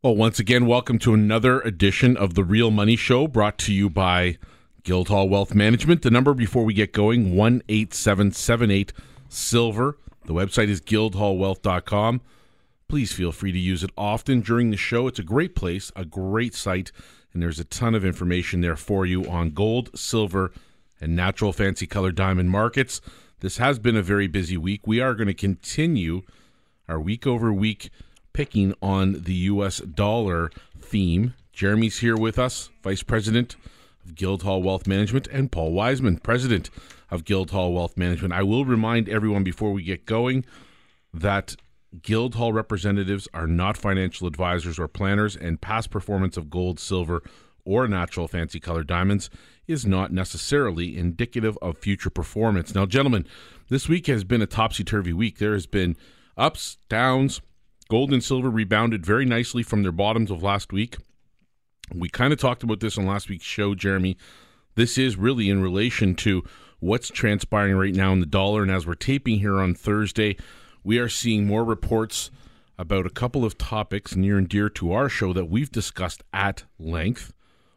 Well, once again, welcome to another edition of the Real Money Show brought to you by Guildhall Wealth Management. The number before we get going, 18778 Silver. The website is guildhallwealth.com. Please feel free to use it often during the show. It's a great place, a great site, and there's a ton of information there for you on gold, silver, and natural fancy color diamond markets. This has been a very busy week. We are going to continue our week over week picking on the U.S. dollar theme. Jeremy's here with us, Vice President of Guildhall Wealth Management, and Paul Wiseman, President of Guildhall Wealth Management. I will remind everyone before we get going that Guildhall representatives are not financial advisors or planners, and past performance of gold, silver, or natural fancy color diamonds is not necessarily indicative of future performance. Now, gentlemen, this week has been a topsy turvy week. There has been ups, downs, Gold and silver rebounded very nicely from their bottoms of last week. We kind of talked about this on last week's show, Jeremy. This is really in relation to what's transpiring right now in the dollar. And as we're taping here on Thursday, we are seeing more reports about a couple of topics near and dear to our show that we've discussed at length.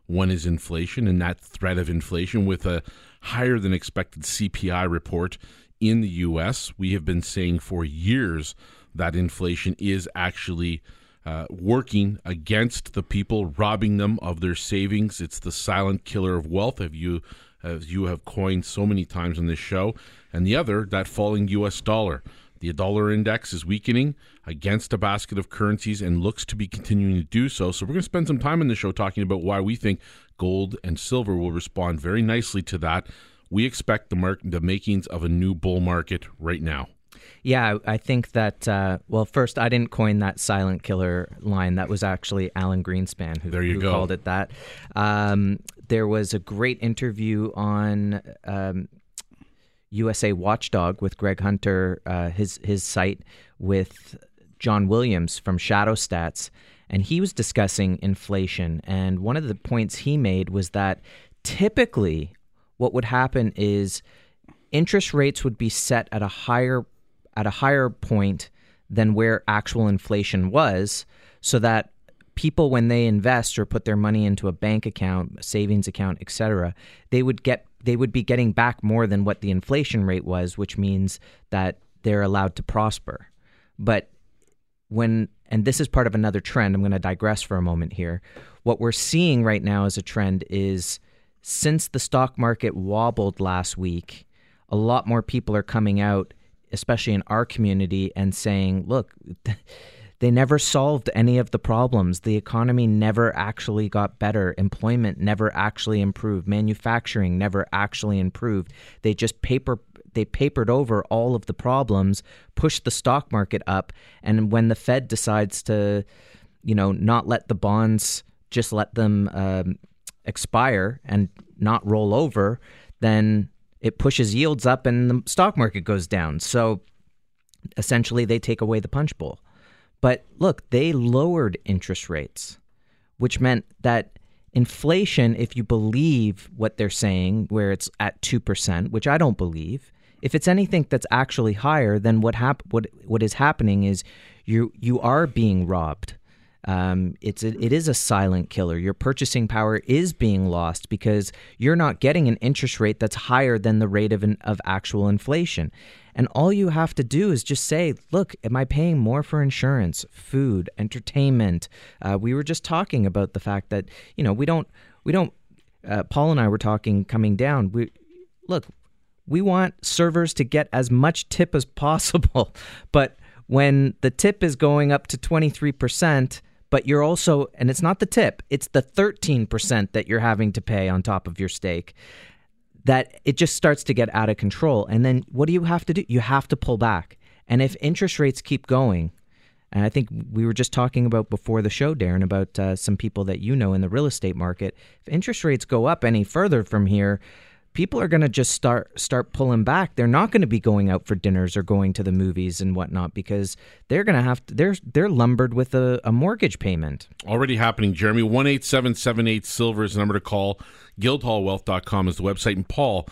One is inflation and that threat of inflation with a higher than expected CPI report in the U.S. We have been saying for years that inflation is actually uh, working against the people, robbing them of their savings. It's the silent killer of wealth, as you, as you have coined so many times on this show. And the other, that falling U.S. dollar. The dollar index is weakening against a basket of currencies and looks to be continuing to do so. So, we're going to spend some time in the show talking about why we think gold and silver will respond very nicely to that. We expect the, mark- the makings of a new bull market right now. Yeah, I think that. Uh, well, first, I didn't coin that silent killer line. That was actually Alan Greenspan who, who called it that. Um, there was a great interview on um, USA Watchdog with Greg Hunter, uh, his his site with John Williams from Shadow Stats, and he was discussing inflation. And one of the points he made was that typically, what would happen is interest rates would be set at a higher at a higher point than where actual inflation was so that people when they invest or put their money into a bank account savings account etc they would get they would be getting back more than what the inflation rate was which means that they're allowed to prosper. But when and this is part of another trend i'm going to digress for a moment here. What we're seeing right now as a trend is since the stock market wobbled last week a lot more people are coming out especially in our community, and saying, look, they never solved any of the problems. The economy never actually got better. Employment never actually improved. Manufacturing never actually improved. They just paper they papered over all of the problems, pushed the stock market up, and when the Fed decides to, you know, not let the bonds just let them um, expire and not roll over, then it pushes yields up and the stock market goes down. So essentially, they take away the punch bowl. But look, they lowered interest rates, which meant that inflation, if you believe what they're saying, where it's at 2%, which I don't believe, if it's anything that's actually higher, then what, hap- what, what is happening is you, you are being robbed um, it's a, it is a silent killer. Your purchasing power is being lost because you're not getting an interest rate that's higher than the rate of an, of actual inflation. And all you have to do is just say, look, am I paying more for insurance, food, entertainment? Uh, we were just talking about the fact that you know we don't we don't. Uh, Paul and I were talking coming down. We look, we want servers to get as much tip as possible, but when the tip is going up to twenty three percent but you're also, and it's not the tip, it's the 13% that you're having to pay on top of your steak. That it just starts to get out of control. And then what do you have to do? You have to pull back. And if interest rates keep going, and I think we were just talking about before the show, Darren, about uh, some people that you know in the real estate market. If interest rates go up any further from here, people are going to just start start pulling back. They're not going to be going out for dinners or going to the movies and whatnot because they're going to have to. They're they're lumbered with a, a mortgage payment. Already happening, Jeremy. One eight seven seven eight silver is the number to call. Guildhallwealth.com is the website. And Paul,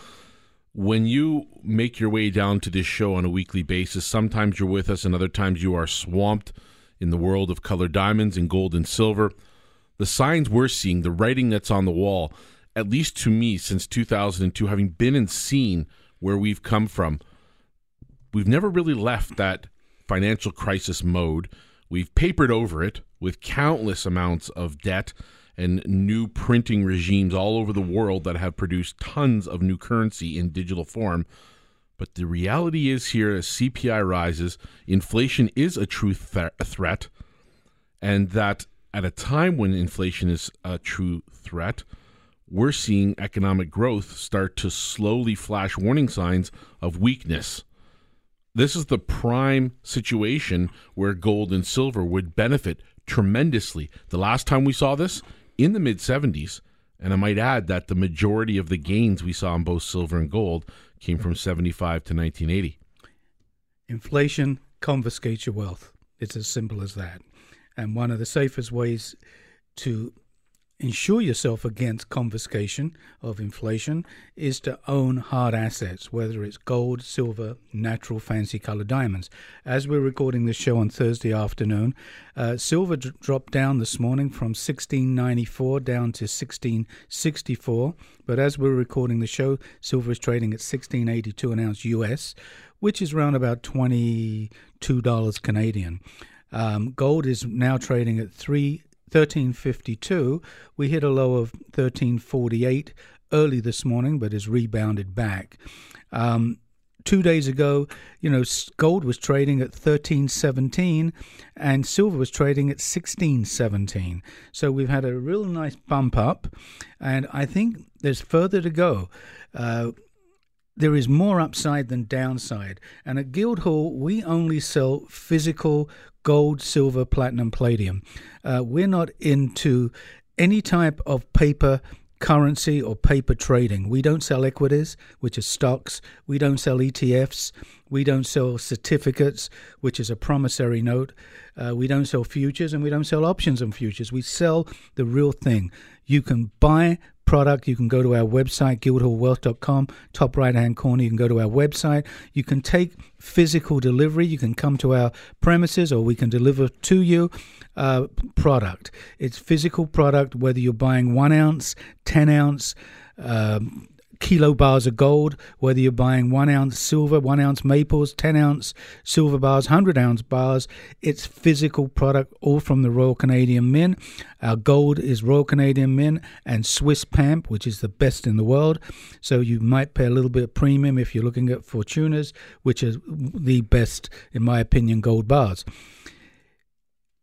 when you make your way down to this show on a weekly basis, sometimes you're with us, and other times you are swamped in the world of colored diamonds and gold and silver. The signs we're seeing, the writing that's on the wall, at least to me since 2002, having been and seen where we've come from, we've never really left that financial crisis mode. We've papered over it with countless amounts of debt and new printing regimes all over the world that have produced tons of new currency in digital form. But the reality is here as CPI rises, inflation is a true th- threat, and that at a time when inflation is a true threat, we're seeing economic growth start to slowly flash warning signs of weakness. This is the prime situation where gold and silver would benefit tremendously. The last time we saw this in the mid 70s, and I might add that the majority of the gains we saw in both silver and gold came from 75 to 1980. Inflation confiscates your wealth. It's as simple as that. And one of the safest ways to insure yourself against confiscation of inflation is to own hard assets, whether it's gold, silver, natural fancy color diamonds. As we're recording this show on Thursday afternoon, uh, silver d- dropped down this morning from 1694 down to 1664. But as we're recording the show, silver is trading at 1682 an ounce US, which is around about $22 Canadian. Um, gold is now trading at three 1352. We hit a low of 1348 early this morning, but has rebounded back. Um, two days ago, you know, gold was trading at 1317 and silver was trading at 1617. So we've had a real nice bump up, and I think there's further to go. Uh, there is more upside than downside. And at Guildhall, we only sell physical gold, silver, platinum, palladium. Uh, we're not into any type of paper currency or paper trading. We don't sell equities, which is stocks. We don't sell ETFs. We don't sell certificates, which is a promissory note. Uh, we don't sell futures and we don't sell options on futures. We sell the real thing. You can buy product, you can go to our website, guildhallwealth.com, top right hand corner. You can go to our website. You can take physical delivery. You can come to our premises or we can deliver to you uh, product. It's physical product, whether you're buying one ounce, 10 ounce, um, kilo bars of gold, whether you're buying one ounce silver, one ounce maples, 10 ounce silver bars, 100 ounce bars. It's physical product, all from the Royal Canadian Mint. Our gold is Royal Canadian Mint and Swiss Pamp, which is the best in the world. So you might pay a little bit of premium if you're looking at Fortunas, which is the best, in my opinion, gold bars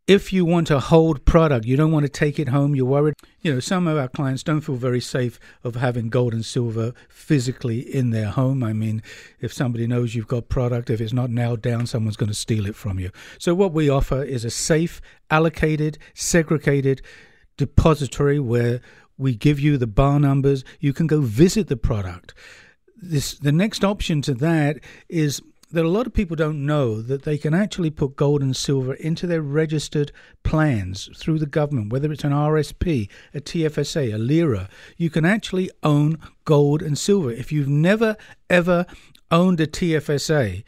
if you want to hold product, you don't want to take it home, you're worried. You know, some of our clients don't feel very safe of having gold and silver physically in their home. I mean, if somebody knows you've got product, if it's not nailed down, someone's going to steal it from you. So, what we offer is a safe, allocated, segregated depository where we give you the bar numbers. You can go visit the product. This the next option to that is that a lot of people don't know that they can actually put gold and silver into their registered plans through the government, whether it's an RSP, a TFSA, a LIRA. You can actually own gold and silver. If you've never, ever owned a TFSA,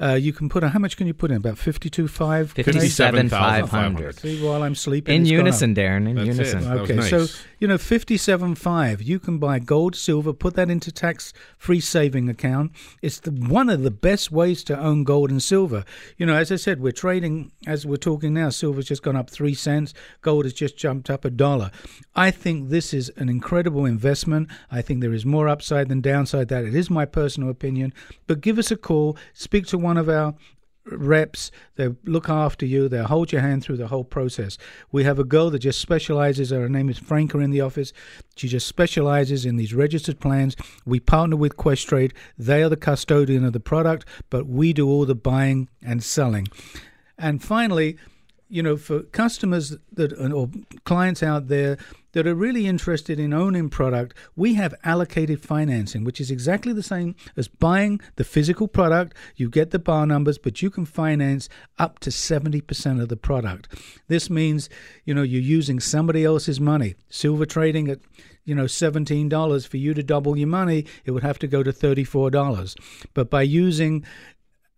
uh, you can put a, how much can you put in? About 52, 5? 57, 500. See, while I'm sleeping. In unison, Darren, in That's unison. it. That was Okay, nice. so you know, fifty-seven five. You can buy gold, silver, put that into tax-free saving account. It's the, one of the best ways to own gold and silver. You know, as I said, we're trading as we're talking now. Silver's just gone up three cents. Gold has just jumped up a dollar. I think this is an incredible investment. I think there is more upside than downside. That it is my personal opinion. But give us a call. Speak to one of our reps they look after you they hold your hand through the whole process. We have a girl that just specializes her name is franca in the office. She just specializes in these registered plans. We partner with questrade. They are the custodian of the product but we do all the buying and selling. And finally you know, for customers that or clients out there that are really interested in owning product, we have allocated financing, which is exactly the same as buying the physical product. You get the bar numbers, but you can finance up to 70% of the product. This means, you know, you're using somebody else's money. Silver trading at you know, $17 for you to double your money, it would have to go to $34. But by using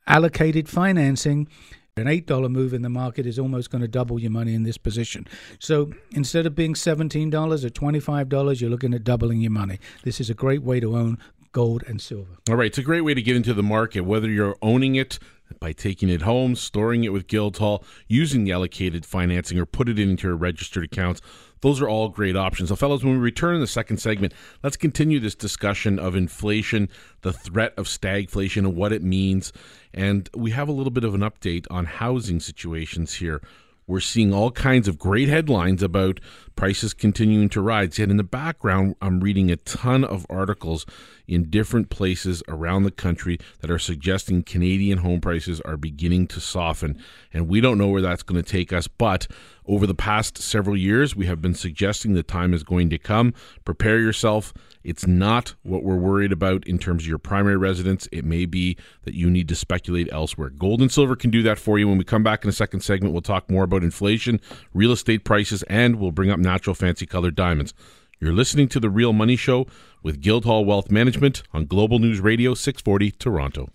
allocated financing, An $8 move in the market is almost going to double your money in this position. So instead of being $17 or $25, you're looking at doubling your money. This is a great way to own gold and silver. All right, it's a great way to get into the market, whether you're owning it by taking it home, storing it with Guildhall, using the allocated financing, or put it into your registered accounts. Those are all great options. So, fellows, when we return in the second segment, let's continue this discussion of inflation, the threat of stagflation, and what it means. And we have a little bit of an update on housing situations here. We're seeing all kinds of great headlines about prices continuing to rise. Yet in the background, I'm reading a ton of articles in different places around the country that are suggesting Canadian home prices are beginning to soften. And we don't know where that's going to take us, but over the past several years, we have been suggesting the time is going to come. Prepare yourself. It's not what we're worried about in terms of your primary residence. It may be that you need to speculate elsewhere. Gold and silver can do that for you. When we come back in a second segment, we'll talk more about inflation, real estate prices, and we'll bring up natural fancy colored diamonds. You're listening to The Real Money Show with Guildhall Wealth Management on Global News Radio 640 Toronto.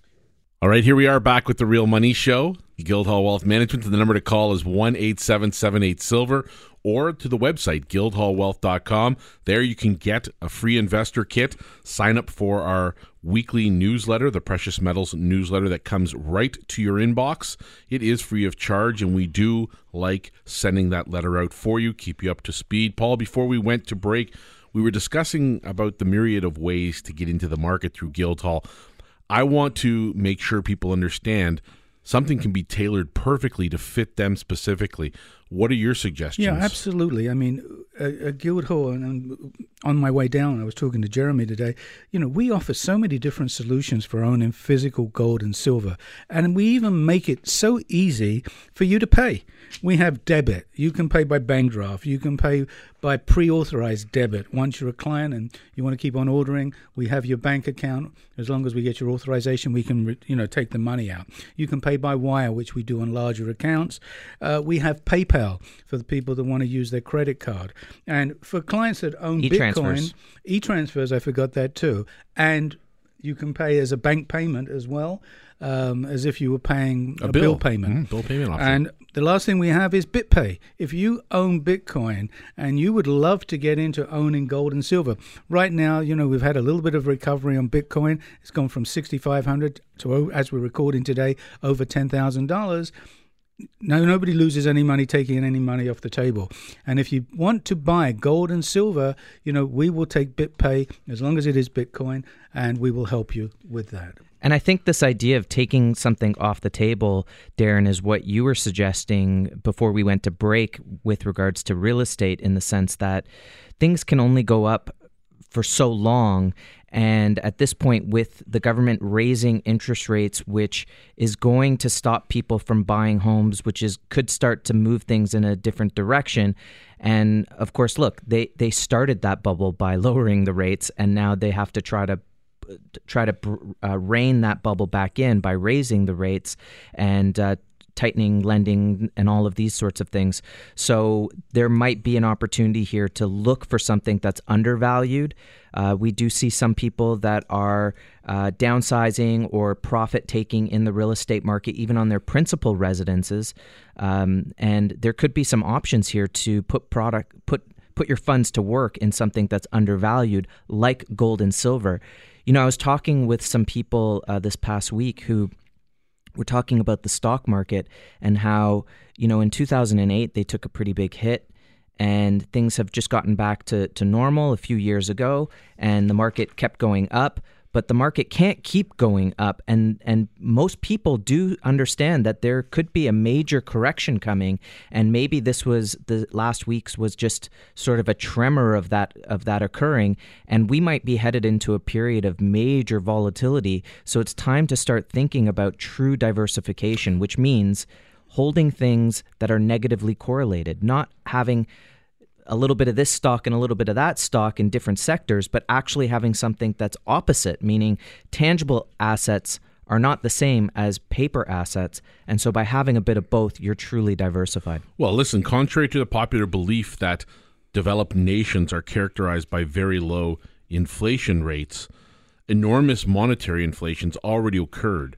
All right, here we are back with the Real Money Show. Guildhall Wealth Management. The number to call is one eight seven seven eight silver or to the website guildhallwealth.com. There you can get a free investor kit. Sign up for our weekly newsletter, the Precious Metals newsletter that comes right to your inbox. It is free of charge, and we do like sending that letter out for you, keep you up to speed. Paul, before we went to break, we were discussing about the myriad of ways to get into the market through Guildhall. I want to make sure people understand something can be tailored perfectly to fit them specifically. What are your suggestions? Yeah, absolutely. I mean, a, a Guildhall, and on my way down, I was talking to Jeremy today. You know, we offer so many different solutions for owning physical gold and silver, and we even make it so easy for you to pay. We have debit. You can pay by bank draft. You can pay by pre-authorized debit. Once you're a client and you want to keep on ordering, we have your bank account. As long as we get your authorization, we can you know take the money out. You can pay by wire, which we do on larger accounts. Uh, we have PayPal for the people that want to use their credit card, and for clients that own e-transfers. Bitcoin, e-transfers. I forgot that too, and you can pay as a bank payment as well um, as if you were paying a, a bill. bill. payment. Mm, bill payment option. And the last thing we have is BitPay. If you own Bitcoin and you would love to get into owning gold and silver, right now, you know, we've had a little bit of recovery on Bitcoin. It's gone from 6,500 to, as we're recording today, over $10,000 no nobody loses any money taking any money off the table and if you want to buy gold and silver you know we will take bitpay as long as it is bitcoin and we will help you with that and I think this idea of taking something off the table, Darren, is what you were suggesting before we went to break with regards to real estate, in the sense that things can only go up for so long. And at this point, with the government raising interest rates, which is going to stop people from buying homes, which is could start to move things in a different direction. And of course, look, they they started that bubble by lowering the rates, and now they have to try to try to uh, rein that bubble back in by raising the rates and uh, tightening lending and all of these sorts of things. So there might be an opportunity here to look for something that's undervalued. Uh, we do see some people that are uh, downsizing or profit taking in the real estate market, even on their principal residences. Um, and there could be some options here to put product put put your funds to work in something that's undervalued, like gold and silver. You know, I was talking with some people uh, this past week who were talking about the stock market and how, you know, in 2008 they took a pretty big hit and things have just gotten back to, to normal a few years ago and the market kept going up but the market can't keep going up and and most people do understand that there could be a major correction coming and maybe this was the last week's was just sort of a tremor of that of that occurring and we might be headed into a period of major volatility. So it's time to start thinking about true diversification which means holding things that are negatively correlated not having a little bit of this stock and a little bit of that stock in different sectors, but actually having something that's opposite, meaning tangible assets are not the same as paper assets. And so by having a bit of both, you're truly diversified. Well, listen, contrary to the popular belief that developed nations are characterized by very low inflation rates, enormous monetary inflation's already occurred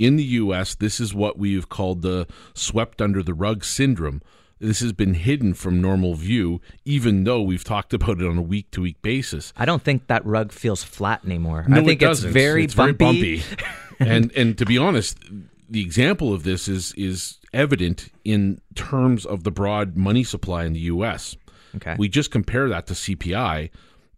in the U.S., this is what we've called the swept under the rug syndrome. This has been hidden from normal view, even though we've talked about it on a week to week basis. I don't think that rug feels flat anymore. No, I think it it's doesn't. very It's bumpy. bumpy. and and to be honest, the example of this is is evident in terms of the broad money supply in the U.S. Okay. We just compare that to CPI.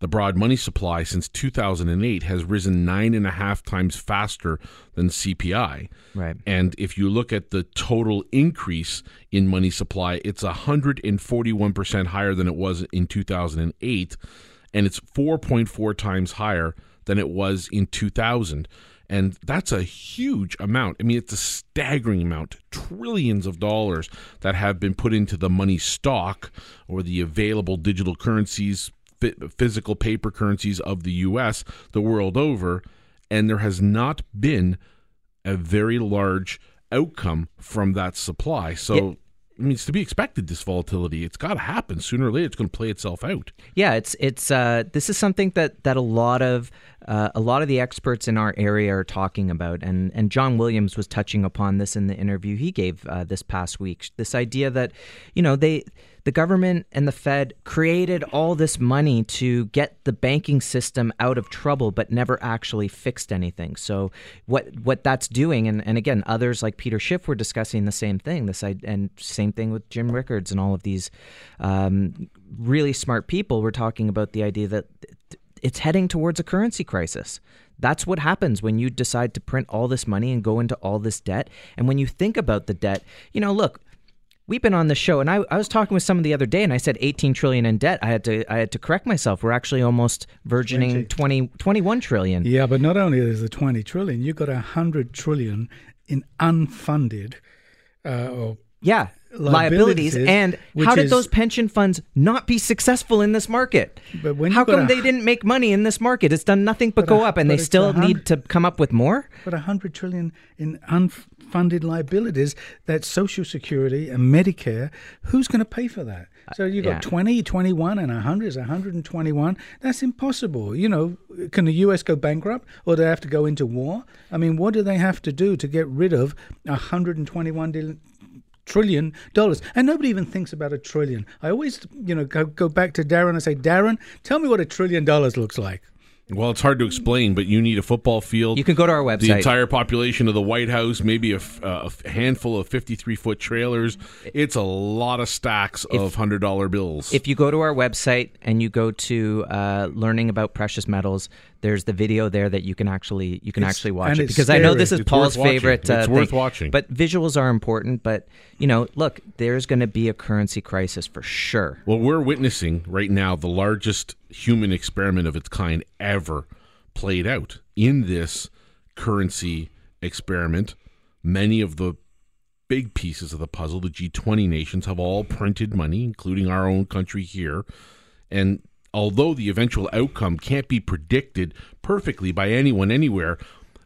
The broad money supply since 2008 has risen nine and a half times faster than CPI. Right. And if you look at the total increase in money supply, it's 141% higher than it was in 2008. And it's 4.4 times higher than it was in 2000. And that's a huge amount. I mean, it's a staggering amount. Trillions of dollars that have been put into the money stock or the available digital currencies, physical paper currencies of the U.S. the world over. And there has not been a very large outcome from that supply. So, Yeah. I mean, it's to be expected. This volatility, it's got to happen sooner or later. It's going to play itself out. Yeah, it's it's uh, this is something that that a lot of uh, a lot of the experts in our area are talking about, and and John Williams was touching upon this in the interview he gave uh, this past week. This idea that you know they the government and the Fed created all this money to get the banking system out of trouble, but never actually fixed anything. So what what that's doing, and, and again, others like Peter Schiff were discussing the same thing. This and same thing with Jim Rickards and all of these um, really smart people. Were talking about the idea that it's heading towards a currency crisis. That's what happens when you decide to print all this money and go into all this debt. And when you think about the debt, you know, look, we've been on the show and I, I was talking with someone the other day and I said 18 trillion in debt. I had to I had to correct myself. We're actually almost virgining 20, 21 trillion. Yeah, but not only is the 20 trillion, you've got 100 trillion in unfunded uh, or Yeah. Liabilities, Liabilities, and how did is- those pension funds not be successful in this market? But when how come a- they didn't make money in this market? It's done nothing but, But go a- up, and they still need to come up with more. but a 100 trillion in unfunded liabilities that social security and medicare who's going to pay for that uh, so you've got yeah. 20 21 and 100 is 121 that's impossible you know can the us go bankrupt or do they have to go into war i mean what do they have to do to get rid of 121 dil- trillion dollars and nobody even thinks about a trillion i always you know go, go back to darren and say darren tell me what a trillion dollars looks like Well, it's hard to explain, but you need a football field. You can go to our website. the entire population of the White House, maybe a, f- uh, a handful of 53 foot trailers. It's a lot of stacks of $100 bills. If you go to our website and you go to uh, learning about precious metals, there's the video there that you can actually you can It's- actually watch it because I know this is It's Paul's favorite. Uh, It's worth thing. watching. But visuals are important. But you know, look, there's going to be a currency crisis for sure. Well, we're witnessing right now the largest human experiment of its kind ever played out in this currency experiment. Many of the big pieces of the puzzle, the G20 nations, have all printed money, including our own country here. And although the eventual outcome can't be predicted perfectly by anyone anywhere,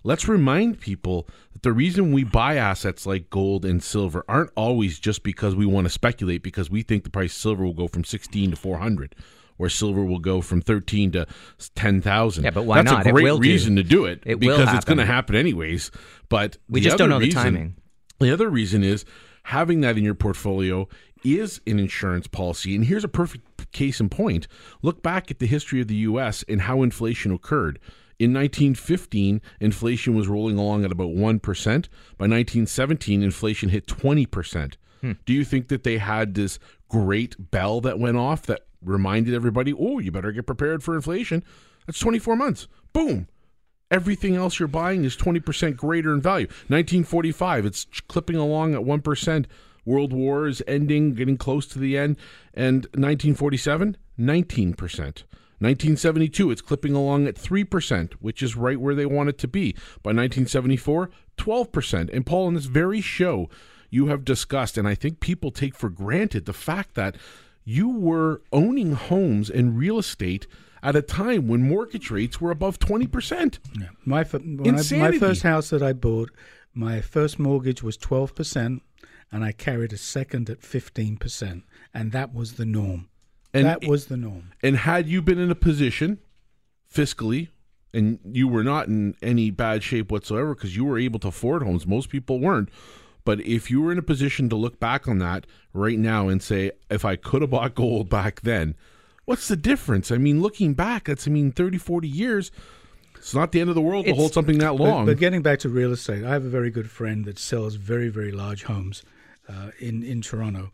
let's remind people that the reason we buy assets like gold and silver aren't always just because we want to speculate because we think the price of silver will go from 16 to 400 or silver will go from 13 to 10,000. Yeah, but why That's not? a It great will do. reason to do it, It will because it's going to happen. anyways. But We just don't know the timing. the other reason is having that in your portfolio is an insurance policy. And here's a perfect case in point. Look back at the history of the US and how inflation occurred. In 1915, inflation was rolling along at about 1%. By 1917, inflation hit 20%. Hmm. Do you think that they had this great bell that went off that reminded everybody, oh, you better get prepared for inflation? That's 24 months. Boom everything else you're buying is 20% greater in value. 1945, it's clipping along at 1%. World War is ending, getting close to the end. And 1947, 19%. 1972, it's clipping along at 3%, which is right where they want it to be. By 1974, 12%. And Paul, in this very show, you have discussed, and I think people take for granted the fact that you were owning homes and real estate at a time when mortgage rates were above 20%. Yeah. My fir- when I, my first house that I bought, my first mortgage was twelve percent, and I carried a second at fifteen percent, and that was the norm. And that was the norm. And had you been in a position fiscally and you were not in any bad shape whatsoever because you were able to afford homes. Most people weren't. But if you were in a position to look back on that right now and say, if I could have bought gold back then, what's the difference? I mean, looking back, that's, I mean, 30, 40 years. It's not the end of the world to hold something that long. But, but getting back to real estate, I have a very good friend that sells very, very large homes uh, in in Toronto,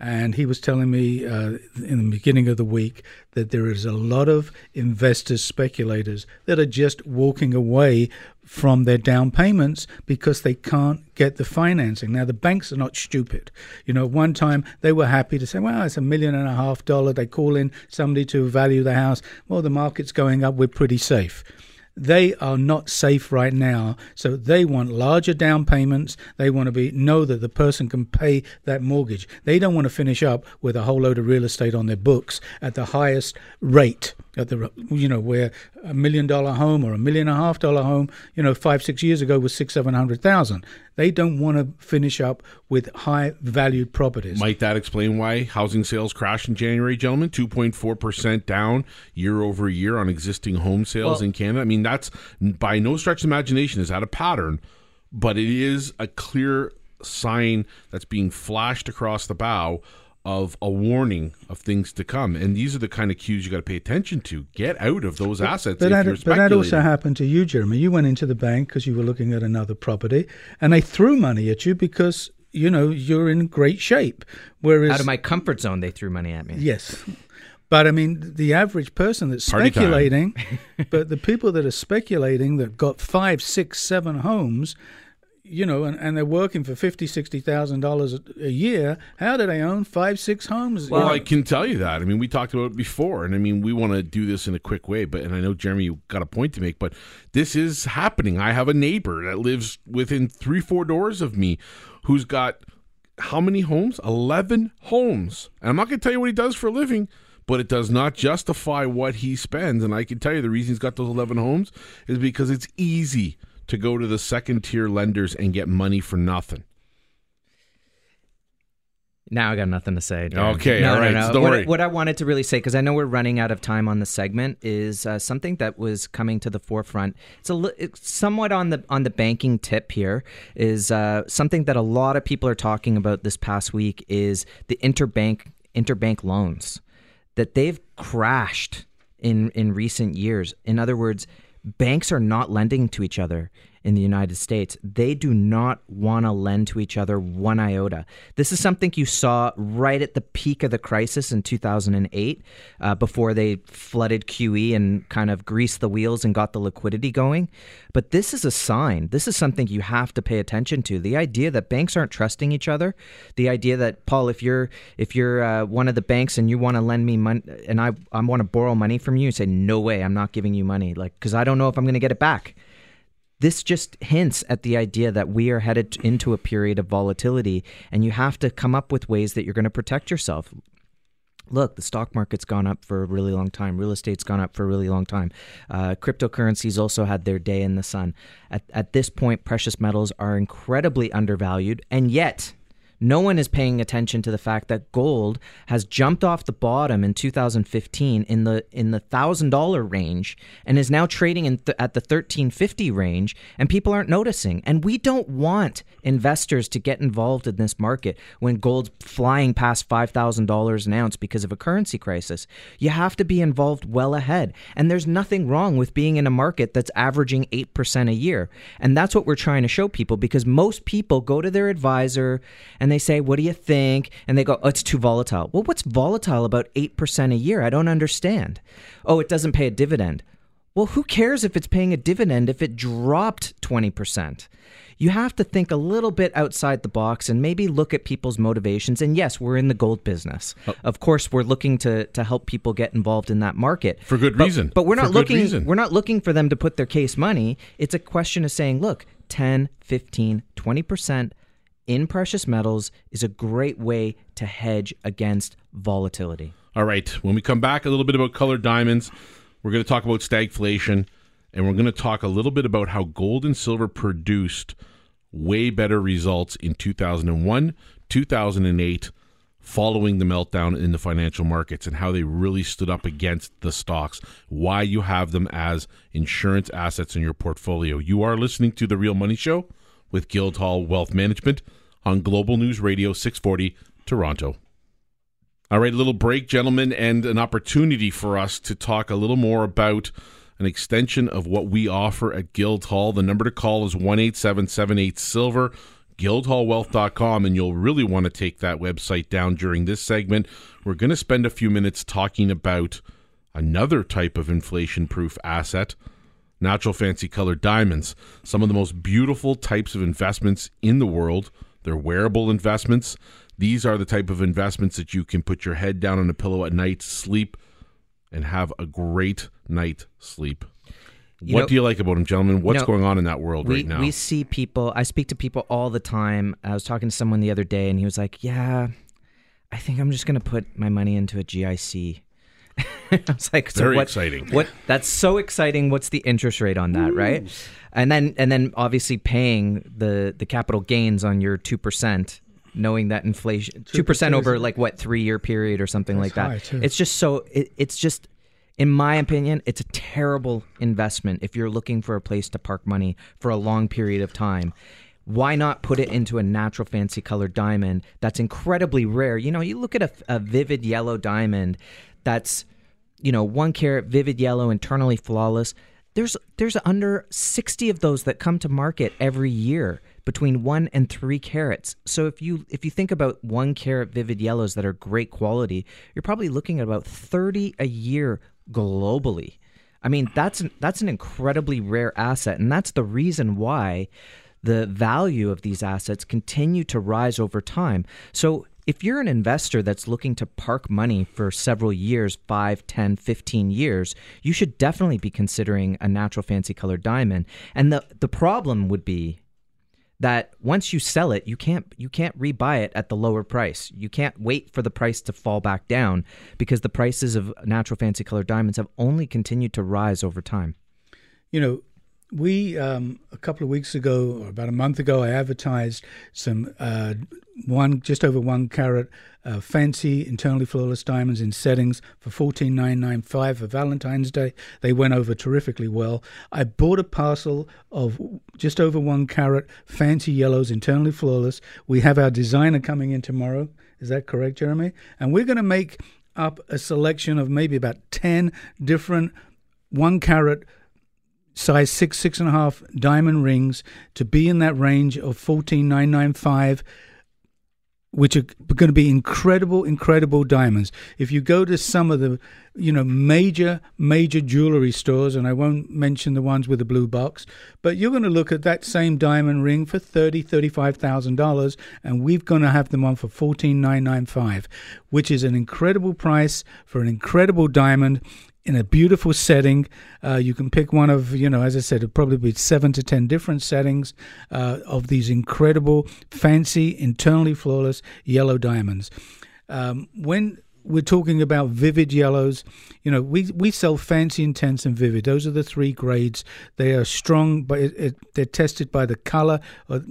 and he was telling me uh, in the beginning of the week that there is a lot of investors, speculators that are just walking away from their down payments because they can't get the financing. Now the banks are not stupid. You know, one time they were happy to say, "Well, it's a million and a half dollar." They call in somebody to value the house. Well, the market's going up. We're pretty safe they are not safe right now. So they want larger down payments. They want to be know that the person can pay that mortgage. They don't want to finish up with a whole load of real estate on their books at the highest rate at the you know where a million dollar home or a million and a half dollar home you know five six years ago was six seven hundred thousand they don't want to finish up with high valued properties Might that explain why housing sales crashed in January, gentlemen? 2.4% down year over year on existing home sales Well- in Canada. I mean, that's by no stretch of imagination is that a pattern, but it is a clear sign that's being flashed across the bow of a warning of things to come. And these are the kind of cues you got to pay attention to. Get out of those assets But if that, you're but that also happened to you, Jeremy. You went into the bank because you were looking at another property, and they threw money at you because you know you're in great shape. Whereas, Out of my comfort zone, they threw money at me. yes, but I mean the average person that's Party speculating, but the people that are speculating that got five, six, seven homes. You know, and, and they're working for fifty, sixty thousand dollars a year. How do they own five, six homes? Well, You know, I can tell you that. I mean, we talked about it before, and I mean, we want to do this in a quick way. But and I know Jeremy, you got a point to make, but this is happening. I have a neighbor that lives within three, four doors of me, who's got how many homes? Eleven homes, and I'm not going to tell you what he does for a living. But it does not justify what he spends. And I can tell you the reason he's got those 11 homes is because it's easy to go to the second tier lenders and get money for nothing. Now I got nothing to say. Darren. Okay, no, all right, No, no. what, what I wanted to really say, because I know we're running out of time on the segment, is uh, something that was coming to the forefront. It's a it's somewhat on the on the banking tip here. Is uh, something that a lot of people are talking about this past week is the interbank interbank loans that they've crashed in in recent years. In other words, banks are not lending to each other in the United States. They do not want to lend to each other one iota. This is something you saw right at the peak of the crisis in 2008, uh, before they flooded QE and kind of greased the wheels and got the liquidity going. But this is a sign. This is something you have to pay attention to. The idea that banks aren't trusting each other, the idea that Paul, if you're if you're uh, one of the banks and you want to lend me money and I I want to borrow money from you, say no way, I'm not giving you money, like because I don't know if I'm going to get it back this just hints at the idea that we are headed into a period of volatility and you have to come up with ways that you're going to protect yourself. Look the stock market's gone up for a really long time. Real estate's gone up for a really long time. Uh, cryptocurrencies also had their day in the sun. At, at this point precious metals are incredibly undervalued and yet no one is paying attention to the fact that gold has jumped off the bottom in 2015 in the in the thousand dollar range and is now trading in th- at the 1350 range, and people aren't noticing. And we don't want investors to get involved in this market when gold's flying past five thousand dollars an ounce because of a currency crisis. You have to be involved well ahead, and there's nothing wrong with being in a market that's averaging eight percent a year, and that's what we're trying to show people because most people go to their advisor and they say, What do you think? And they go, Oh, it's too volatile. Well, what's volatile about 8% a year? I don't understand. Oh, it doesn't pay a dividend. Well, who cares if it's paying a dividend if it dropped 20%? You have to think a little bit outside the box and maybe look at people's motivations. And yes, we're in the gold business. Oh. Of course, we're looking to to help people get involved in that market For good But- reason. But we're For not good looking we're not looking for them to put their case money. It's a question of saying, look, 10, 15, 20% in precious metals is a great way to hedge against volatility. All right. When we come back, a little bit about colored diamonds. We're going to talk about stagflation, and we're going to talk a little bit about how gold and silver produced way better results in 2001, 2008, following the meltdown in the financial markets and how they really stood up against the stocks, why you have them as insurance assets in your portfolio. You are listening to The Real Money Show with Guildhall Wealth Management on Global News Radio 640 Toronto. All right, a little break, gentlemen, and an opportunity for us to talk a little more about an extension of what we offer at Guildhall. The number to call is 1 Silver, guildhallwealth.com, and you'll really want to take that website down during this segment. We're going to spend a few minutes talking about another type of inflation proof asset natural fancy colored diamonds, some of the most beautiful types of investments in the world. They're wearable investments. These are the type of investments that you can put your head down on a pillow at night, sleep, and have a great night sleep. You what know- do you like about them, gentlemen? What's know, going on in that world we, right now? we see people i speak to people all the time i was talking to someone the other day and he was like yeah i think i'm just going to put my money into a gic i was like so Very what, exciting. what that's so exciting. What's the interest rate on that right? And then and then obviously paying the the capital gains on your 2% knowing that inflation 2% over like what 3 year period or something like That's that too. it's just so it, it's just in my opinion it's a terrible investment if you're looking for a place to park money for a long period of time. Why not put it into a natural fancy colored diamond? That's incredibly rare. You know you look at a, a vivid yellow diamond that's you know one carat vivid yellow internally flawless. There's there's under 60 of those that come to market every year between 1 and 3 carats. So if you if you think about 1 carat vivid yellows that are great quality you're probably looking at about 30 a year globally. I mean that's an, that's an incredibly rare asset and that's the reason why the value of these assets continue to rise over time. So if you're an investor that's looking to park money for several years 5 10 15 years you should definitely be considering a natural fancy colored diamond. And the the problem would be that once you sell it you can't you can't rebuy it at the lower price. You can't wait for the price to fall back down because the prices of natural fancy colored diamonds have only continued to rise over time. You know, we um, a couple of weeks ago, or about a month ago, I advertised some uh, one just over one carat uh, fancy internally flawless diamonds in settings for fourteen nine nine five for Valentine's Day. They went over terrifically well. I bought a parcel of just over one carat fancy yellows internally flawless. We have our designer coming in tomorrow. Is that correct, Jeremy? And we're going to make up a selection of maybe about ten different one carat size six, six and a half diamond rings to be in that range of fourteen nine nine five, which are going to be incredible, incredible diamonds. If you go to some of the, you know, major, major jewelry stores, and I won't mention the ones with the blue box, but you're going to look at that same diamond ring for thirty, thirty-five thousand dollars, and we're going to have them on for fourteen nine nine five, which is an incredible price for an incredible diamond in a beautiful setting. Uh, you can pick one of, you know, as I said, it'll probably be seven to ten different settings uh, of these incredible, fancy, internally flawless yellow diamonds. Um, when we're talking about vivid yellows, you know, we, we sell fancy, intense, and vivid. Those are the three grades. They are strong, but it, it, they're tested by the color. Or,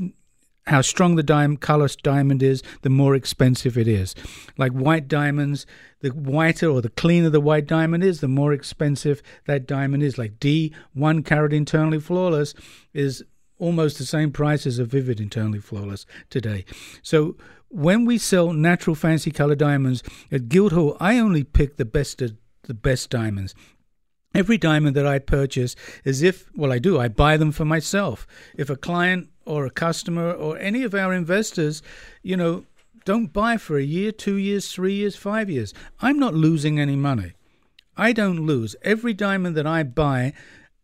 how strong the diamond color diamond is, the more expensive it is. Like white diamonds, the whiter or the cleaner the white diamond is, the more expensive that diamond is. Like D, one carat internally flawless, is almost the same price as a vivid internally flawless today. So when we sell natural fancy color diamonds at Guildhall, I only pick the best of the best diamonds. Every diamond that I purchase is if, well, I do, I buy them for myself. If a client or a customer or any of our investors, you know, don't buy for a year, two years, three years, five years, I'm not losing any money. I don't lose. Every diamond that I buy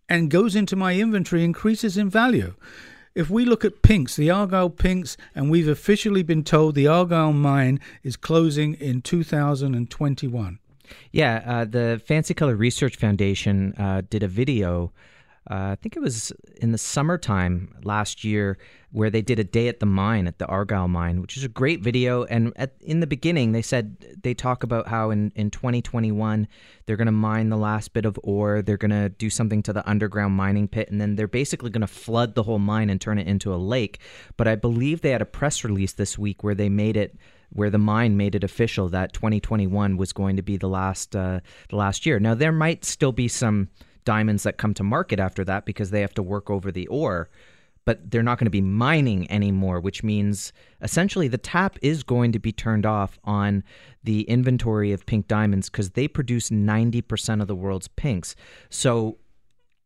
and goes into my inventory increases in value. If we look at pinks, the Argyle pinks, and we've officially been told the Argyle mine is closing in 2021. Yeah, uh, the Fancy Color Research Foundation uh, did a video. Uh, I think it was in the summertime last year, where they did a day at the mine at the Argyle mine, which is a great video. And at, in the beginning, they said they talk about how in, in 2021 they're going to mine the last bit of ore, they're going to do something to the underground mining pit, and then they're basically going to flood the whole mine and turn it into a lake. But I believe they had a press release this week where they made it where the mine made it official that 2021 was going to be the last uh, the last year. Now there might still be some diamonds that come to market after that because they have to work over the ore, but they're not going to be mining anymore, which means essentially the tap is going to be turned off on the inventory of pink diamonds because they produce 90% of the world's pinks. So,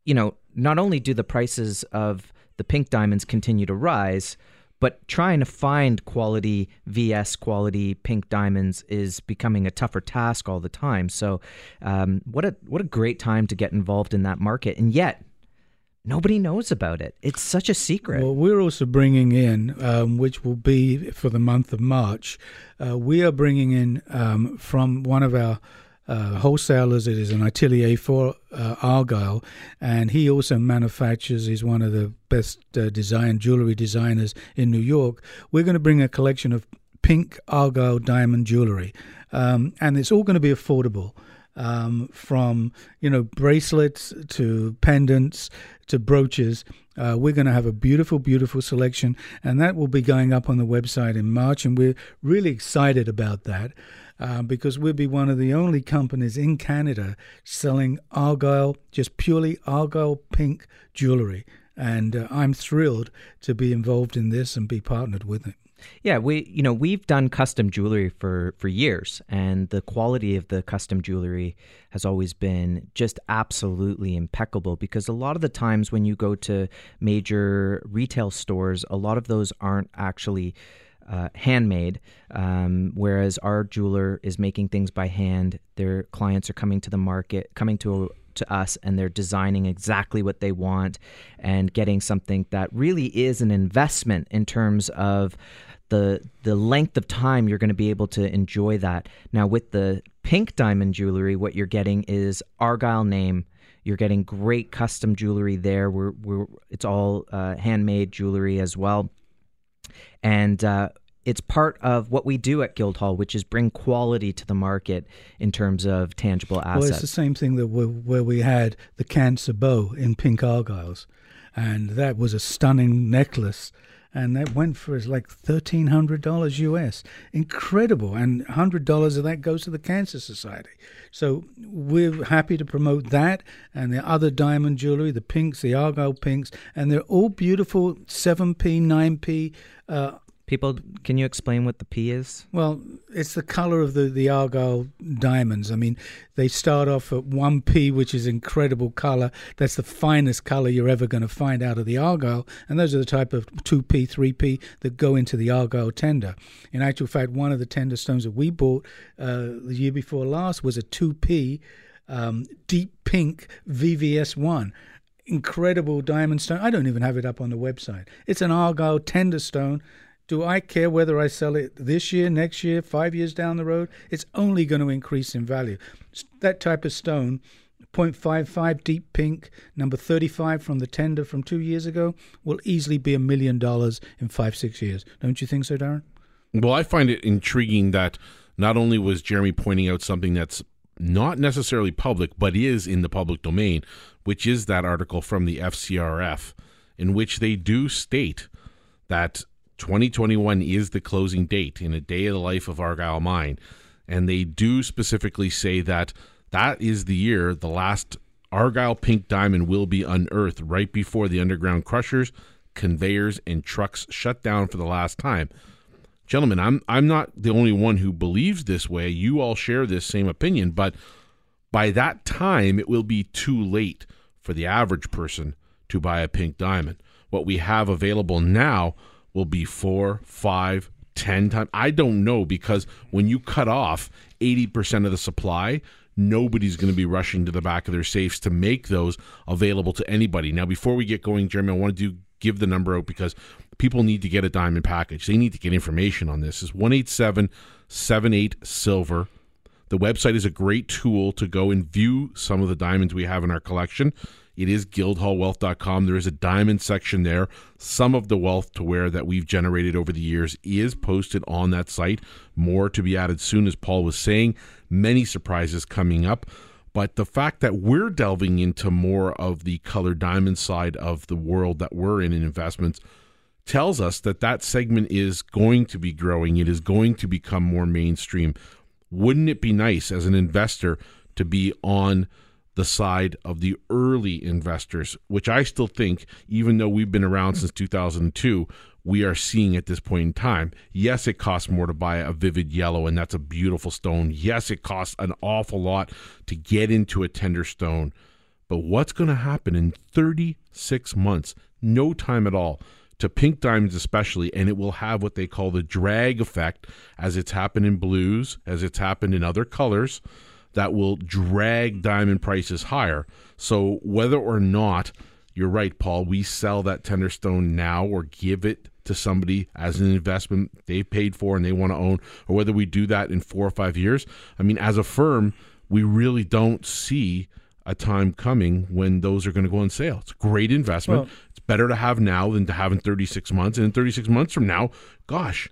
you know, not only do the prices of the pink diamonds continue to rise, but trying to find quality VS quality pink diamonds is becoming a tougher task all the time. So, um, what a what a great time to get involved in that market, and yet nobody knows about it. It's such a secret. Well, we're also bringing in, um, which will be for the month of March, uh, we are bringing in um, from one of our uh, wholesalers. It is an atelier for uh, Argyle, and he also manufactures. He's one of the best uh, design jewelry designers in New York. We're going to bring a collection of pink Argyle diamond jewelry, um, and it's all going to be affordable. Um, from you know bracelets to pendants to brooches. Uh, we're going to have a beautiful, beautiful selection, and that will be going up on the website in March, and we're really excited about that uh, because we'll be one of the only companies in Canada selling Argyle, just purely Argyle pink jewelry. And uh, I'm thrilled to be involved in this and be partnered with it. Yeah, we you know we've done custom jewelry for for years, and the quality of the custom jewelry has always been just absolutely impeccable. Because a lot of the times when you go to major retail stores, a lot of those aren't actually uh, handmade, um, whereas our jeweler is making things by hand. Their clients are coming to the market, coming to to us, and they're designing exactly what they want and getting something that really is an investment in terms of the the length of time you're going to be able to enjoy that. Now, with the pink diamond jewelry, what you're getting is Argyle name. You're getting great custom jewelry there. We're, we're it's all uh, handmade jewelry as well and uh, it's part of what we do at Guildhall, which is bring quality to the market in terms of tangible assets. Well, it's the same thing that we, where we had the cancer bow in pink argyles, and that was a stunning necklace, and that went for like thirteen hundred dollars US. Incredible, and hundred dollars of that goes to the Cancer Society. So we're happy to promote that and the other diamond jewelry, the pinks, the argyle pinks, and they're all beautiful seven p, nine p. Uh, People, can you explain what the P is? Well, it's the color of the, the Argyle diamonds. I mean, they start off at 1P, which is incredible color. That's the finest color you're ever going to find out of the Argyle. And those are the type of 2P, 3P that go into the Argyle tender. In actual fact, one of the tender stones that we bought uh, the year before last was a 2P um, deep pink VVS1 incredible diamond stone. I don't even have it up on the website. It's an Argyle tender stone do I care whether I sell it this year, next year, five years down the road? It's only going to increase in value. That type of stone, 0.55 deep pink, number 35 from the tender from two years ago, will easily be a million dollars in five, six years. Don't you think so, Darren? Well, I find it intriguing that not only was Jeremy pointing out something that's not necessarily public, but is in the public domain, which is that article from the FCRF, in which they do state that 2021 is the closing date in a day of the life of Argyle Mine. And they do specifically say that that is the year the last Argyle pink diamond will be unearthed right before the underground crushers, conveyors, and trucks shut down for the last time. Gentlemen, I'm I'm not the only one who believes this way. You all share this same opinion, but by that time it will be too late for the average person to buy a pink diamond. What we have available now will be four, five, ten times. I don't know because when you cut off 80% of the supply, nobody's going to be rushing to the back of their safes to make those available to anybody. Now, before we get going, Jeremy, I want to do, give the number out because people need to get a diamond package. They need to get information on this. It's 187 78 Silver. The website is a great tool to go and view some of the diamonds we have in our collection. It is guildhallwealth.com. There is a diamond section there. Some of the wealth to wear that we've generated over the years is posted on that site. More to be added soon, as Paul was saying. Many surprises coming up. But the fact that we're delving into more of the colored diamond side of the world that we're in in investments tells us that that segment is going to be growing. It is going to become more mainstream. Wouldn't it be nice as an investor to be on the side of the early investors, which I still think, even though we've been around since 2002, we are seeing at this point in time. Yes, it costs more to buy a vivid yellow, and that's a beautiful stone. Yes, it costs an awful lot to get into a tender stone. But what's going to happen in 36 months? No time at all to pink diamonds especially and it will have what they call the drag effect as it's happened in blues as it's happened in other colors that will drag diamond prices higher so whether or not you're right paul we sell that tender stone now or give it to somebody as an investment they've paid for and they want to own or whether we do that in four or five years i mean as a firm we really don't see a time coming when those are going to go on sale. It's a great investment. Well, it's better to have now than to have in 36 months. And in 36 months from now, gosh,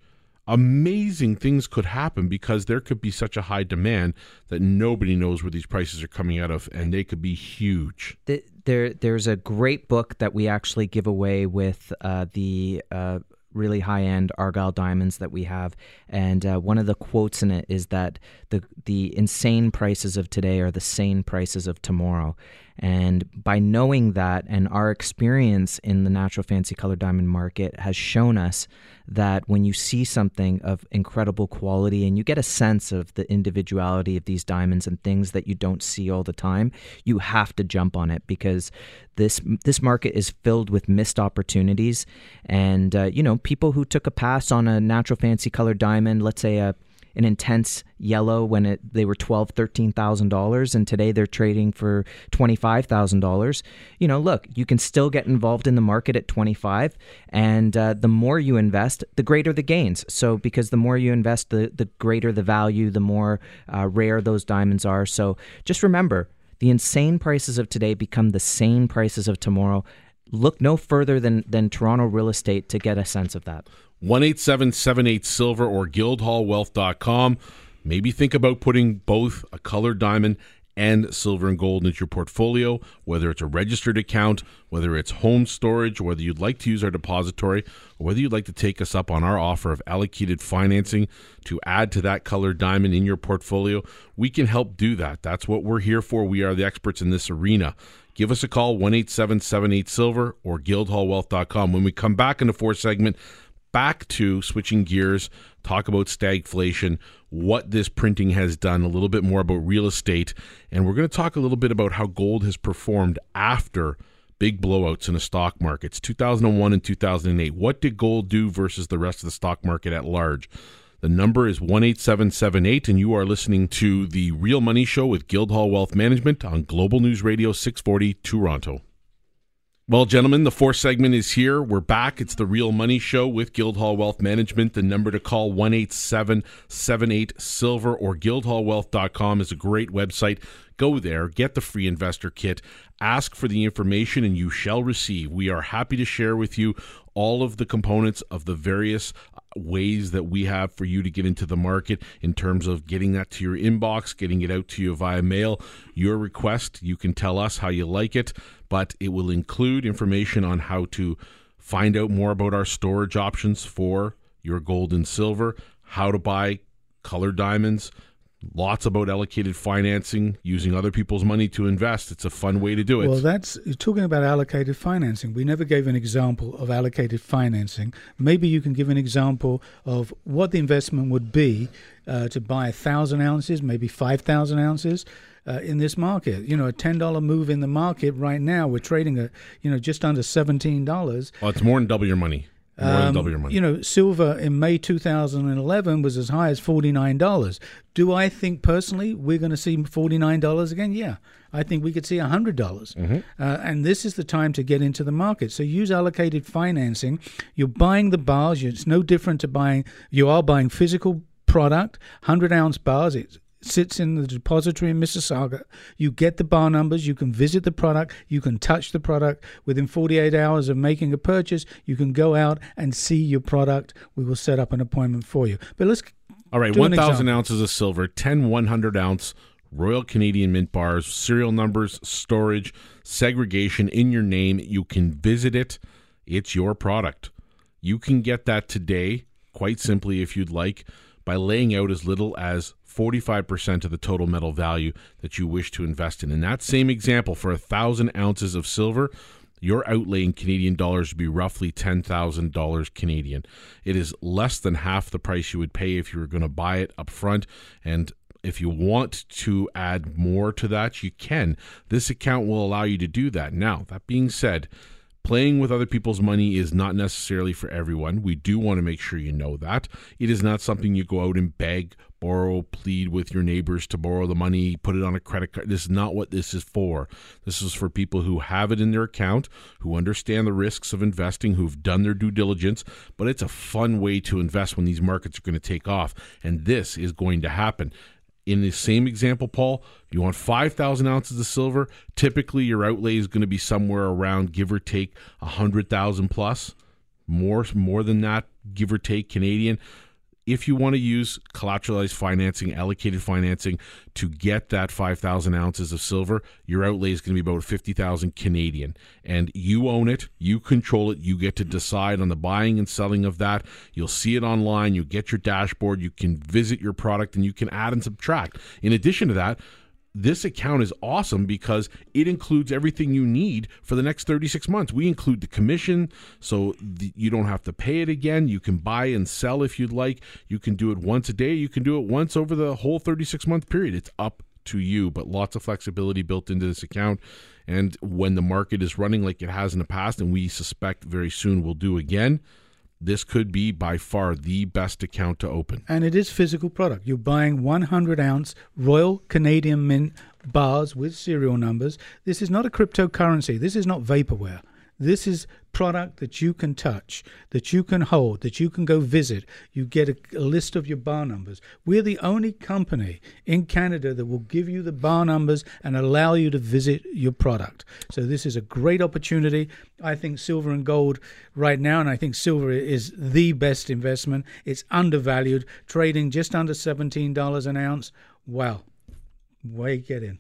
amazing things could happen because there could be such a high demand that nobody knows where these prices are coming out of, and they could be huge. There, there's a great book that we actually give away with uh, the uh, really high end Argyle diamonds that we have. And uh, one of the quotes in it is that the the insane prices of today are the sane prices of tomorrow. And by knowing that, and our experience in the natural fancy color diamond market has shown us that when you see something of incredible quality and you get a sense of the individuality of these diamonds and things that you don't see all the time, you have to jump on it because this this market is filled with missed opportunities. And uh, you know, people who took a pass on a natural fancy color diamond, let's say a an intense yellow when it they were twelve, thirteen thousand dollars, and today they're trading for twenty five thousand dollars. You know, look, you can still get involved in the market at twenty five, and uh, the more you invest, the greater the gains. So because the more you invest, the the greater the value, the more uh, rare those diamonds are. So just remember, the insane prices of today become the sane prices of tomorrow. Look no further than than Toronto real estate to get a sense of that. 18778 Silver or guildhallwealth.com. Maybe think about putting both a colored diamond and silver and gold into your portfolio, whether it's a registered account, whether it's home storage, whether you'd like to use our depository, or whether you'd like to take us up on our offer of allocated financing to add to that colored diamond in your portfolio. We can help do that. That's what we're here for. We are the experts in this arena. Give us a call, 1 877 Silver or guildhallwealth.com. When we come back in the fourth segment, back to switching gears, talk about stagflation, what this printing has done, a little bit more about real estate, and we're going to talk a little bit about how gold has performed after big blowouts in the stock markets 2001 and 2008. What did gold do versus the rest of the stock market at large? The number is 18778, and you are listening to The Real Money Show with Guildhall Wealth Management on Global News Radio 640 Toronto. Well, gentlemen, the fourth segment is here. We're back. It's the Real Money Show with Guildhall Wealth Management. The number to call, 18778 Silver or guildhallwealth.com is a great website. Go there, get the free investor kit, ask for the information, and you shall receive. We are happy to share with you all of the components of the various ways that we have for you to get into the market in terms of getting that to your inbox, getting it out to you via mail. Your request, you can tell us how you like it, but it will include information on how to find out more about our storage options for your gold and silver, how to buy colored diamonds, lots about allocated financing, using other people's money to invest. It's a fun way to do it. Well, that's talking about allocated financing. We never gave an example of allocated financing. Maybe you can give an example of what the investment would be uh, to buy a thousand ounces, maybe five thousand ounces. Uh, in this market, you know, a ten dollar move in the market right now, we're trading at you know just under seventeen dollars. Well, it's more than double your money. Um, you know, silver in May 2011 was as high as $49. Do I think personally we're going to see $49 again? Yeah. I think we could see 100. dollars mm-hmm. uh, and this is the time to get into the market. So use allocated financing. You're buying the bars. It's no different to buying, you are buying physical product, 100 ounce bars. It's sits in the depository in Mississauga. You get the bar numbers, you can visit the product, you can touch the product. Within 48 hours of making a purchase, you can go out and see your product. We will set up an appointment for you. But let's. All right, 1,000 ounces of silver, 10 100 ounce Royal Canadian Mint bars, serial numbers, storage, segregation in your name. You can visit it. It's your product. You can get that today, quite simply, if you'd like, by laying out as little as 45% of the total metal value that you wish to invest in. In that same example, for a thousand ounces of silver, your outlay in Canadian dollars would be roughly $10,000 Canadian. It is less than half the price you would pay if you were going to buy it up front. And if you want to add more to that, you can. This account will allow you to do that. Now, that being said, Playing with other people's money is not necessarily for everyone. We do want to make sure you know that. It is not something you go out and beg, borrow, plead with your neighbors to borrow the money, put it on a credit card. This is not what this is for. This is for people who have it in their account, who understand the risks of investing, who've done their due diligence, but it's a fun way to invest when these markets are going to take off. And this is going to happen in the same example, Paul, you want 5,000 ounces of silver. Typically, your outlay is going to be somewhere around, give or take, 100,000 plus. More, more than that, give or take Canadian if you want to use collateralized financing, allocated financing to get that 5,000 ounces of silver, your outlay is going to be about 50,000 Canadian. And you own it, you control it, you get to decide on the buying and selling of that. You'll see it online, you get your dashboard, you can visit your product, and you can add and subtract. In addition to that, this account is awesome because it includes everything you need for the next 36 months. We include the commission, so the, you don't have to pay it again. You can buy and sell if you'd like. You can do it once a day. You can do it once over the whole 36 month period. It's up to you, but lots of flexibility built into this account. And when the market is running like it has in the past, and we suspect very soon will do again, this could be by far the best account to open. And it is physical product. You're buying 100 ounce Royal Canadian Mint bars with serial numbers. This is not a cryptocurrency. This is not vaporware. This is product that you can touch, that you can hold, that you can go visit. You get a, a, list of your bar numbers. We're the only company in Canada that will give you the bar numbers and allow you to visit your product. So this is a great opportunity. I think silver and gold right now, and I think silver is the best investment. It's undervalued, trading just under $17 an ounce. Wow. Way get in.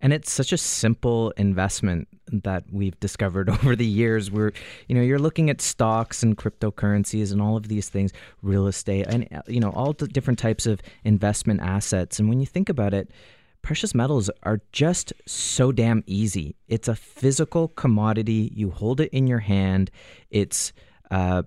And it's such a simple investment that we've discovered over the years where, you know, you're looking at stocks and cryptocurrencies and all of these things, real estate, and, you know, all the different types of investment assets. And when you think about it, precious metals are just so damn easy. It's a physical commodity. You hold it in your hand. It's, uh,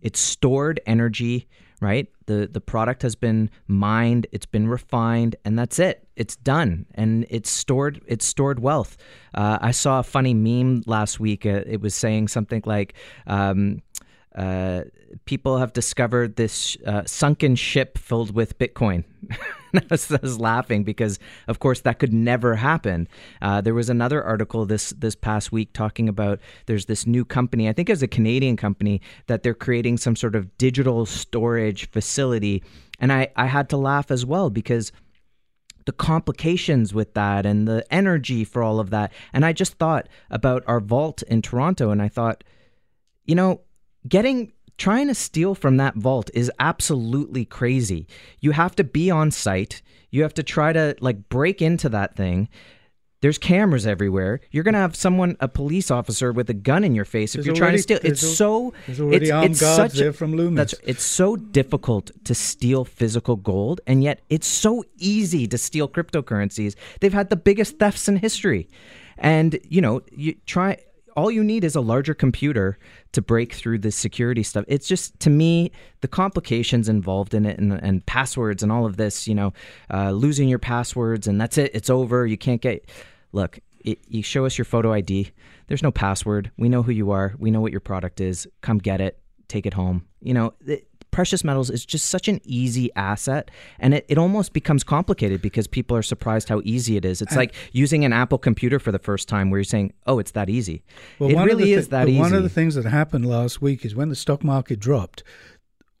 it's stored energy right? The the product has been mined, it's been refined, and that's it. It's done, and it's stored. It's stored wealth. Uh, I saw a funny meme last week. Uh, it was saying something like. Um, uh, people have discovered this uh, sunken ship filled with Bitcoin. I, was, I, was, laughing because, of course, that could never happen. Uh, there was another article this this past week talking about there's this new company. I think it's a Canadian company that they're creating some sort of digital storage facility, and I I had to laugh as well because the complications with that and the energy for all of that. And I just thought about our vault in Toronto, and I thought, you know, getting trying to steal from that vault is absolutely crazy. You have to be on site. You have to try to like break into that thing. There's cameras everywhere. You're gonna have someone, a police officer, with a gun in your face if there's you're already, trying to steal. It's so there's it's, armed it's guards such, there from Loomis. That's it's so difficult to steal physical gold, and yet it's so easy to steal cryptocurrencies. They've had the biggest thefts in history, and you know you try all you need is a larger computer to break through the security stuff. It's just to me the complications involved in it and, and passwords and all of this. You know, uh, losing your passwords and that's it. It's over. You can't get. Look, it, you show us your photo ID. There's no password. We know who you are. We know what your product is. Come get it. Take it home. You know, it, precious metals is just such an easy asset and it, it almost becomes complicated because people are surprised how easy it is. It's like using an Apple computer for the first time where you're saying, oh, it's that easy. Well, it really th- is that easy. One of the things that happened last week is when the stock market dropped,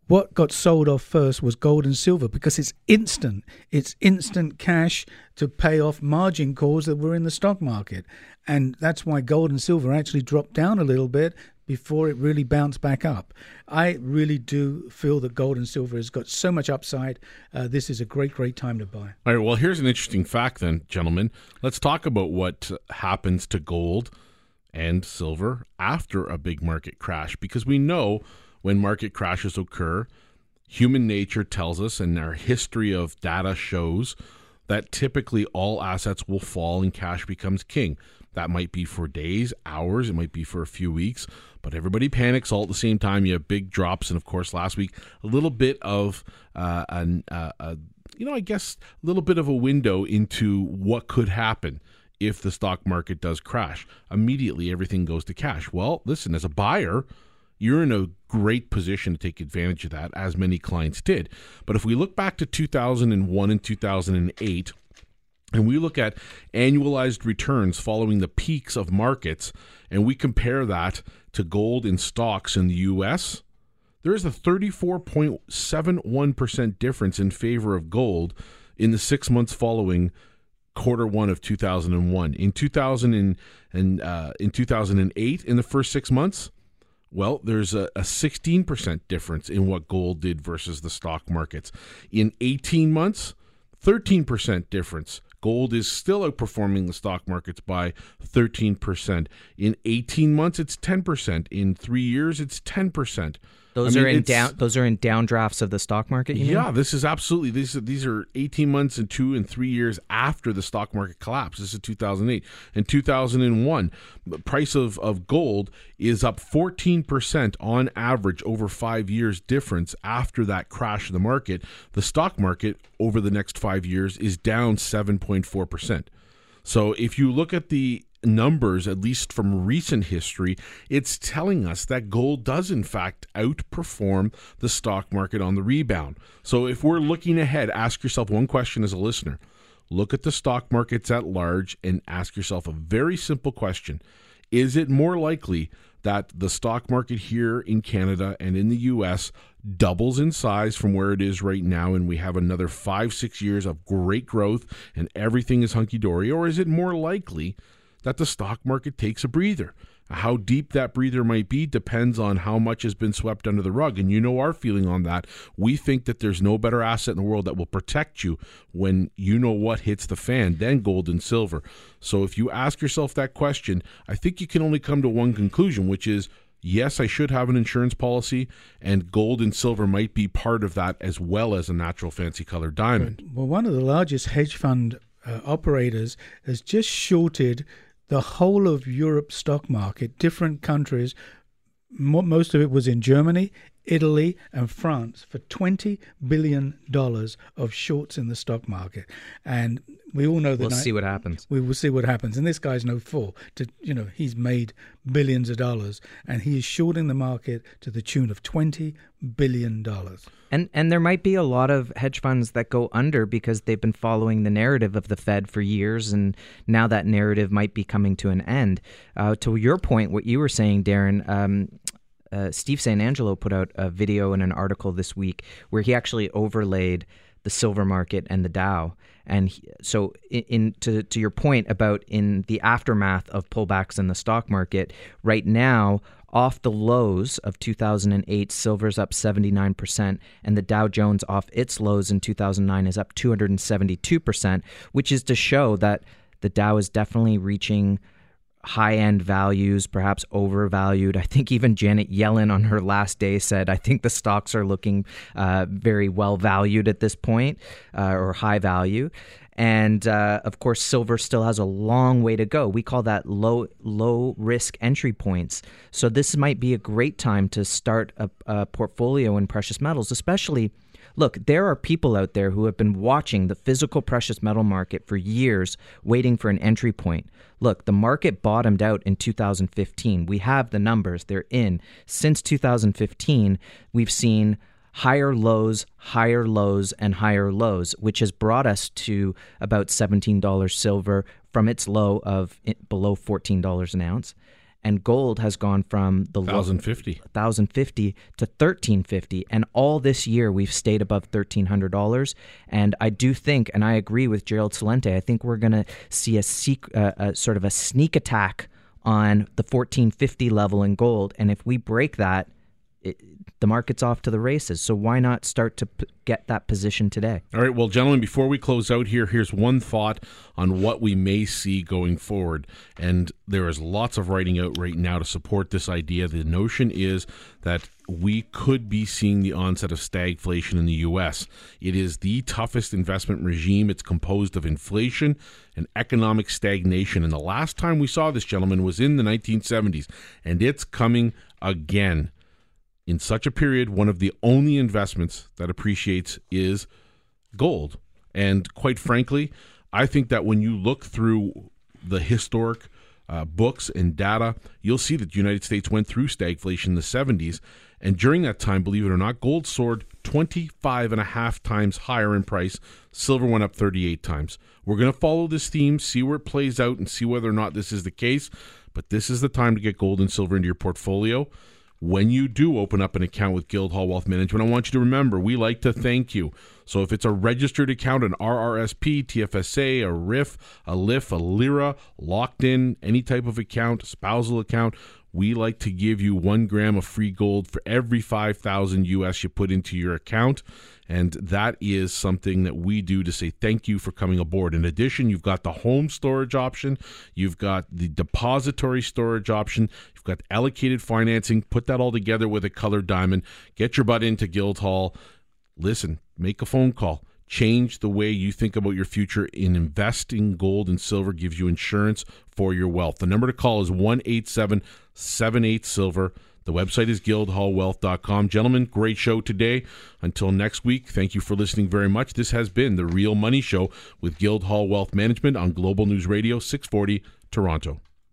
what got sold off first was gold and silver because it's instant. It's instant cash to pay off margin calls that were in the stock market. And that's why gold and silver actually dropped down a little bit before it really bounced back up. I really do feel that gold and silver has got so much upside. Uh, this is a great, great time to buy. All right. Well, here's an interesting fact, then, gentlemen. Let's talk about what happens to gold and silver after a big market crash because we know when market crashes occur, human nature tells us, and our history of data shows that typically all assets will fall and cash becomes king. That might be for days, hours, it might be for a few weeks, but everybody panics all at the same time. You have big drops, and of course, last week a little bit of uh, an, uh, a, you know, I guess a little bit of a window into what could happen if the stock market does crash. Immediately, everything goes to cash. Well, listen, as a buyer, you're in a great position to take advantage of that, as many clients did. But if we look back to 2001 and 2008, and we look at annualized returns following the peaks of markets, and we compare that to gold in stocks in the US, there is a 34.71% difference in favor of gold in the six months following quarter one of 2001. In 2000 and, and uh, in 2008, in the first six months, well, there's a, a 16% difference in what gold did versus the stock markets. In 18 months, 13% difference. Gold is still outperforming the stock markets by 13%. In 18 months, it's 10%. In three years, it's 10%. Those I mean, are in down. Those are in downdrafts of the stock market. yeah, mean? this is absolutely these. Are, these are eighteen months and two and three years after the stock market collapse. This is two thousand eight and two thousand and one. The price of of gold is up fourteen percent on average over five years difference after that crash of the market. The stock market over the next five years is down seven point four percent. So if you look at the numbers, at least from recent history, it's telling us that gold does, in fact, outperform the stock market on the rebound. So if we're looking ahead, ask yourself one question as a listener. Look at the stock markets at large and ask yourself a very simple question Is it more likely that the stock market here in Canada and in the US doubles in size from where it is right now and we have another five, six years of great growth and everything is hunky dory? Or is it more likely that the stock market takes a breather. How deep that breather might be depends on how much has been swept under the rug. And you know our feeling on that. We think that there's no better asset in the world that will protect you when you know what hits the fan than gold and silver. So if you ask yourself that question, I think you can only come to one conclusion, which is yes, I should have an insurance policy, and gold and silver might be part of that as well as a natural fancy color diamond. Well, one of the largest hedge fund uh, operators has just shorted the whole of Europe stock market, different countries. Most of it was in Germany, Italy, and France for $20 billion of shorts in the stock market. And we all know that. We'll see what happens. We will see what happens. And this guy's no fool. To you know, he's made billions of dollars, and he is shorting the market to the tune of twenty billion dollars. And and there might be a lot of hedge funds that go under because they've been following the narrative of the Fed for years, and now that narrative might be coming to an end. Uh, to your point, what you were saying, Darren. Um, uh, Steve St. Angelo put out a video and an article this week where he actually overlaid the silver market and the Dow. And he, so, in, in, to to your point about in the aftermath of pullbacks in the stock market, right now, off the lows of 2008, silver's up 79%, and the Dow Jones off its lows in 2009 is up 272%, which is to show that the Dow is definitely reaching high end values, perhaps overvalued. I think even Janet Yellen on her last day said, I think the stocks are looking uh, very well valued at this point uh, or high value. And uh, of course, silver still has a long way to go. We call that low low risk entry points. So this might be a great time to start a, a portfolio in precious metals, especially Look, there are people out there who have been watching the physical precious metal market for years, waiting for an entry point. Look, the market bottomed out in 2015. We have the numbers, they're in. Since 2015, we've seen higher lows, higher lows, and higher lows, which has brought us to about $17 silver from its low of below $14 an ounce and gold has gone from the 1050 1050 to 1350 and all this year we've stayed above $1300 and I do think and I agree with Gerald Celente I think we're going to see a, uh, a sort of a sneak attack on the 1450 level in gold. And if we break that it, the market's off to the races. So why not start to p- get that position today? All right, well, gentlemen, before we close out here, here's one thought on what we may see going forward. And there is lots of writing out right now to support this idea. The notion is that we could be seeing the onset of stagflation in the U.S. It is the toughest investment regime. It's composed of inflation and economic stagnation. And the last time we saw this, gentlemen, was in the 1970s. And it's coming again in such a period, one of the only investments that appreciates is gold. And quite frankly, I think that when you look through the historic uh, books and data, you'll see that the United States went through stagflation in the 70s. And during that time, believe it or not, gold soared 25 and a half times higher in price. Silver went up 38 times. We're going to follow this theme, see where it plays out, and see whether or not this is the case. But this is the time to get gold and silver into your portfolio when you do open up an account with Guildhall Wealth Management, I want you to remember we like to thank you. So if it's a registered account, an RRSP, TFSA, a RRIF, a LIF, a LIRA, locked in, any type of account, spousal account, we like to give you one gram of free gold for every 5,000 US you put into your account. And that is something that we do to say thank you for coming aboard. In addition, you've got the home storage option, you've got the depository storage option, got allocated financing. Put that all together with a colored diamond. Get your butt into Guildhall. Listen, make a phone call change the way you think about your future in investing gold and silver gives you insurance for your wealth the number to call is 18778 silver the website is guildhallwealth.com. Gentlemen, great show today. Until next week, thank you for listening very much. This has been The Real Money Show with Guildhall Wealth Management on Global News Radio 640 Toronto.